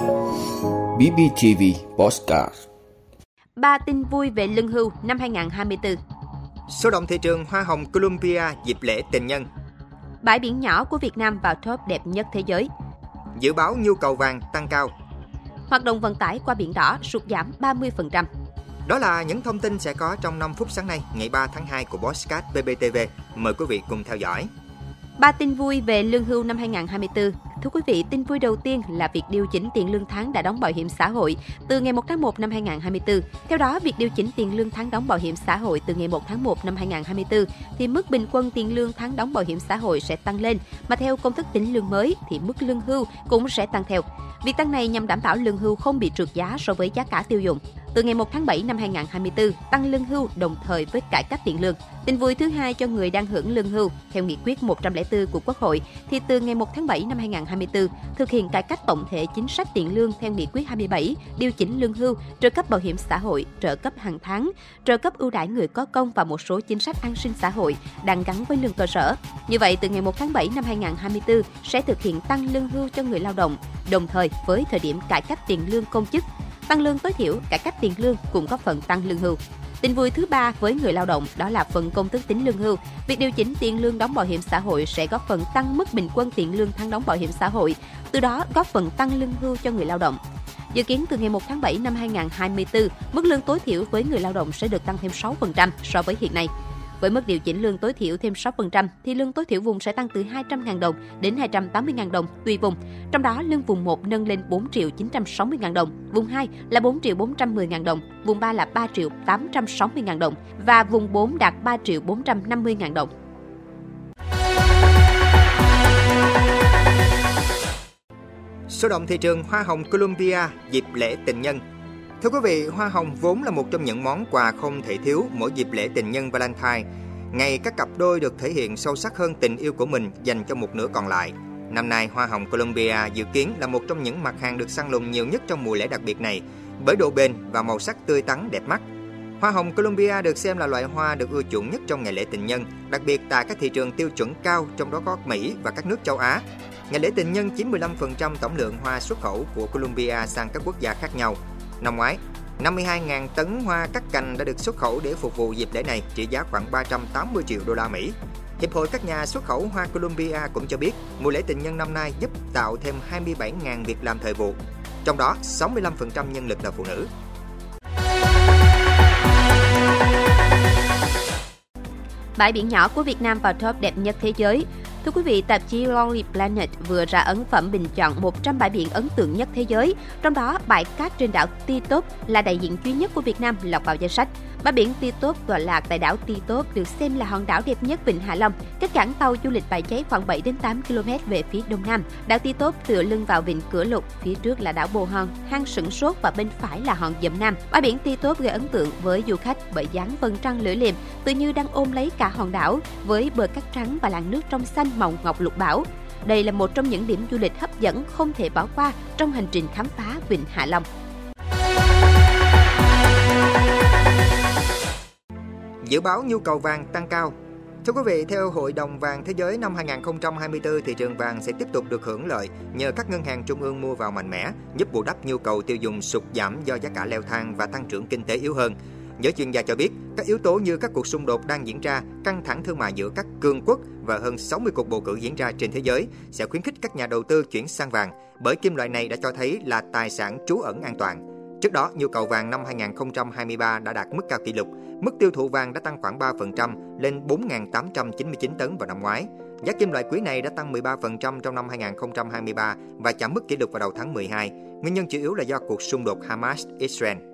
BBTV Postcard Ba tin vui về lương hưu năm 2024 Số động thị trường hoa hồng Colombia dịp lễ tình nhân Bãi biển nhỏ của Việt Nam vào top đẹp nhất thế giới Dự báo nhu cầu vàng tăng cao Hoạt động vận tải qua biển đỏ sụt giảm 30%. Đó là những thông tin sẽ có trong 5 phút sáng nay, ngày 3 tháng 2 của Bosscat BBTV. Mời quý vị cùng theo dõi. Ba tin vui về lương hưu năm 2024. Thưa quý vị, tin vui đầu tiên là việc điều chỉnh tiền lương tháng đã đóng bảo hiểm xã hội từ ngày 1 tháng 1 năm 2024. Theo đó, việc điều chỉnh tiền lương tháng đóng bảo hiểm xã hội từ ngày 1 tháng 1 năm 2024 thì mức bình quân tiền lương tháng đóng bảo hiểm xã hội sẽ tăng lên, mà theo công thức tính lương mới thì mức lương hưu cũng sẽ tăng theo. Việc tăng này nhằm đảm bảo lương hưu không bị trượt giá so với giá cả tiêu dùng. Từ ngày 1 tháng 7 năm 2024, tăng lương hưu đồng thời với cải cách tiền lương. Tin vui thứ hai cho người đang hưởng lương hưu, theo nghị quyết 104 của Quốc hội, thì từ ngày 1 tháng 7 năm 2024, thực hiện cải cách tổng thể chính sách tiền lương theo nghị quyết 27, điều chỉnh lương hưu, trợ cấp bảo hiểm xã hội, trợ cấp hàng tháng, trợ cấp ưu đãi người có công và một số chính sách an sinh xã hội đang gắn với lương cơ sở. Như vậy, từ ngày 1 tháng 7 năm 2024 sẽ thực hiện tăng lương hưu cho người lao động, đồng thời với thời điểm cải cách tiền lương công chức Tăng lương tối thiểu, cải cách tiền lương cũng có phần tăng lương hưu. Tin vui thứ ba với người lao động đó là phần công thức tính lương hưu. Việc điều chỉnh tiền lương đóng bảo hiểm xã hội sẽ góp phần tăng mức bình quân tiền lương tháng đóng bảo hiểm xã hội, từ đó góp phần tăng lương hưu cho người lao động. Dự kiến từ ngày 1 tháng 7 năm 2024, mức lương tối thiểu với người lao động sẽ được tăng thêm 6% so với hiện nay. Với mức điều chỉnh lương tối thiểu thêm 6%, thì lương tối thiểu vùng sẽ tăng từ 200.000 đồng đến 280.000 đồng tùy vùng. Trong đó, lương vùng 1 nâng lên 4 triệu 960.000 đồng, vùng 2 là 4 triệu 410.000 đồng, vùng 3 là 3 triệu 860.000 đồng và vùng 4 đạt 3 triệu 450.000 đồng. Số động thị trường hoa hồng Colombia dịp lễ tình nhân Thưa quý vị, hoa hồng vốn là một trong những món quà không thể thiếu mỗi dịp lễ tình nhân Valentine. Ngày các cặp đôi được thể hiện sâu sắc hơn tình yêu của mình dành cho một nửa còn lại. Năm nay, hoa hồng Colombia dự kiến là một trong những mặt hàng được săn lùng nhiều nhất trong mùa lễ đặc biệt này bởi độ bền và màu sắc tươi tắn đẹp mắt. Hoa hồng Colombia được xem là loại hoa được ưa chuộng nhất trong ngày lễ tình nhân, đặc biệt tại các thị trường tiêu chuẩn cao trong đó có Mỹ và các nước châu Á. Ngày lễ tình nhân chiếm 15% tổng lượng hoa xuất khẩu của Colombia sang các quốc gia khác nhau. Năm ngoái, 52.000 tấn hoa cắt cành đã được xuất khẩu để phục vụ dịp lễ này, trị giá khoảng 380 triệu đô la Mỹ. Hiệp hội các nhà xuất khẩu hoa Colombia cũng cho biết, mùa lễ tình nhân năm nay giúp tạo thêm 27.000 việc làm thời vụ, trong đó 65% nhân lực là phụ nữ. Bãi biển nhỏ của Việt Nam vào top đẹp nhất thế giới. Thưa quý vị, tạp chí Lonely Planet vừa ra ấn phẩm bình chọn 100 bãi biển ấn tượng nhất thế giới, trong đó bãi cát trên đảo Ti Tốp là đại diện duy nhất của Việt Nam lọt vào danh sách. Bãi biển Ti Tốp tọa lạc tại đảo Ti Tốp được xem là hòn đảo đẹp nhất Vịnh Hạ Long, cách cảng tàu du lịch bãi cháy khoảng 7 đến 8 km về phía đông nam. Đảo Ti Tốp tựa lưng vào vịnh Cửa Lục, phía trước là đảo Bồ Hòn, hang sửng sốt và bên phải là hòn Dầm Nam. Bãi biển Ti Tốp gây ấn tượng với du khách bởi dáng vầng trăng lưỡi liềm, tự như đang ôm lấy cả hòn đảo với bờ cát trắng và làn nước trong xanh màu ngọc lục bảo. Đây là một trong những điểm du lịch hấp dẫn không thể bỏ qua trong hành trình khám phá Vịnh Hạ Long. Dự báo nhu cầu vàng tăng cao Thưa quý vị, theo Hội đồng vàng Thế giới năm 2024, thị trường vàng sẽ tiếp tục được hưởng lợi nhờ các ngân hàng trung ương mua vào mạnh mẽ, giúp bù đắp nhu cầu tiêu dùng sụt giảm do giá cả leo thang và tăng trưởng kinh tế yếu hơn. Giới chuyên gia cho biết, các yếu tố như các cuộc xung đột đang diễn ra, căng thẳng thương mại giữa các cường quốc và hơn 60 cuộc bầu cử diễn ra trên thế giới sẽ khuyến khích các nhà đầu tư chuyển sang vàng, bởi kim loại này đã cho thấy là tài sản trú ẩn an toàn. Trước đó, nhu cầu vàng năm 2023 đã đạt mức cao kỷ lục. Mức tiêu thụ vàng đã tăng khoảng 3% lên 4.899 tấn vào năm ngoái. Giá kim loại quý này đã tăng 13% trong năm 2023 và chạm mức kỷ lục vào đầu tháng 12. Nguyên nhân chủ yếu là do cuộc xung đột Hamas-Israel.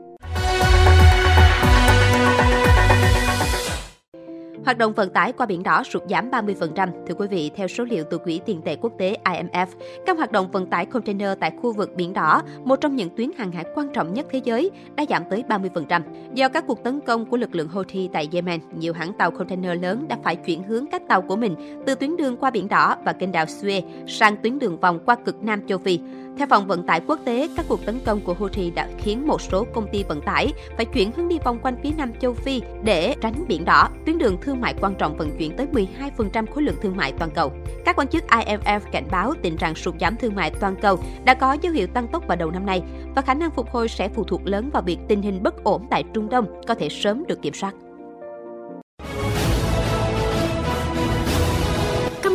Hoạt động vận tải qua biển đỏ sụt giảm 30%. Thưa quý vị, theo số liệu từ Quỹ tiền tệ quốc tế IMF, các hoạt động vận tải container tại khu vực biển đỏ, một trong những tuyến hàng hải quan trọng nhất thế giới, đã giảm tới 30%. Do các cuộc tấn công của lực lượng Houthi tại Yemen, nhiều hãng tàu container lớn đã phải chuyển hướng các tàu của mình từ tuyến đường qua biển đỏ và kênh đào Suez sang tuyến đường vòng qua cực Nam châu Phi. Theo phòng vận tải quốc tế, các cuộc tấn công của Houthi đã khiến một số công ty vận tải phải chuyển hướng đi vòng quanh phía nam châu Phi để tránh biển đỏ, tuyến đường thương mại quan trọng vận chuyển tới 12% khối lượng thương mại toàn cầu. Các quan chức IMF cảnh báo tình trạng sụt giảm thương mại toàn cầu đã có dấu hiệu tăng tốc vào đầu năm nay và khả năng phục hồi sẽ phụ thuộc lớn vào việc tình hình bất ổn tại Trung Đông có thể sớm được kiểm soát.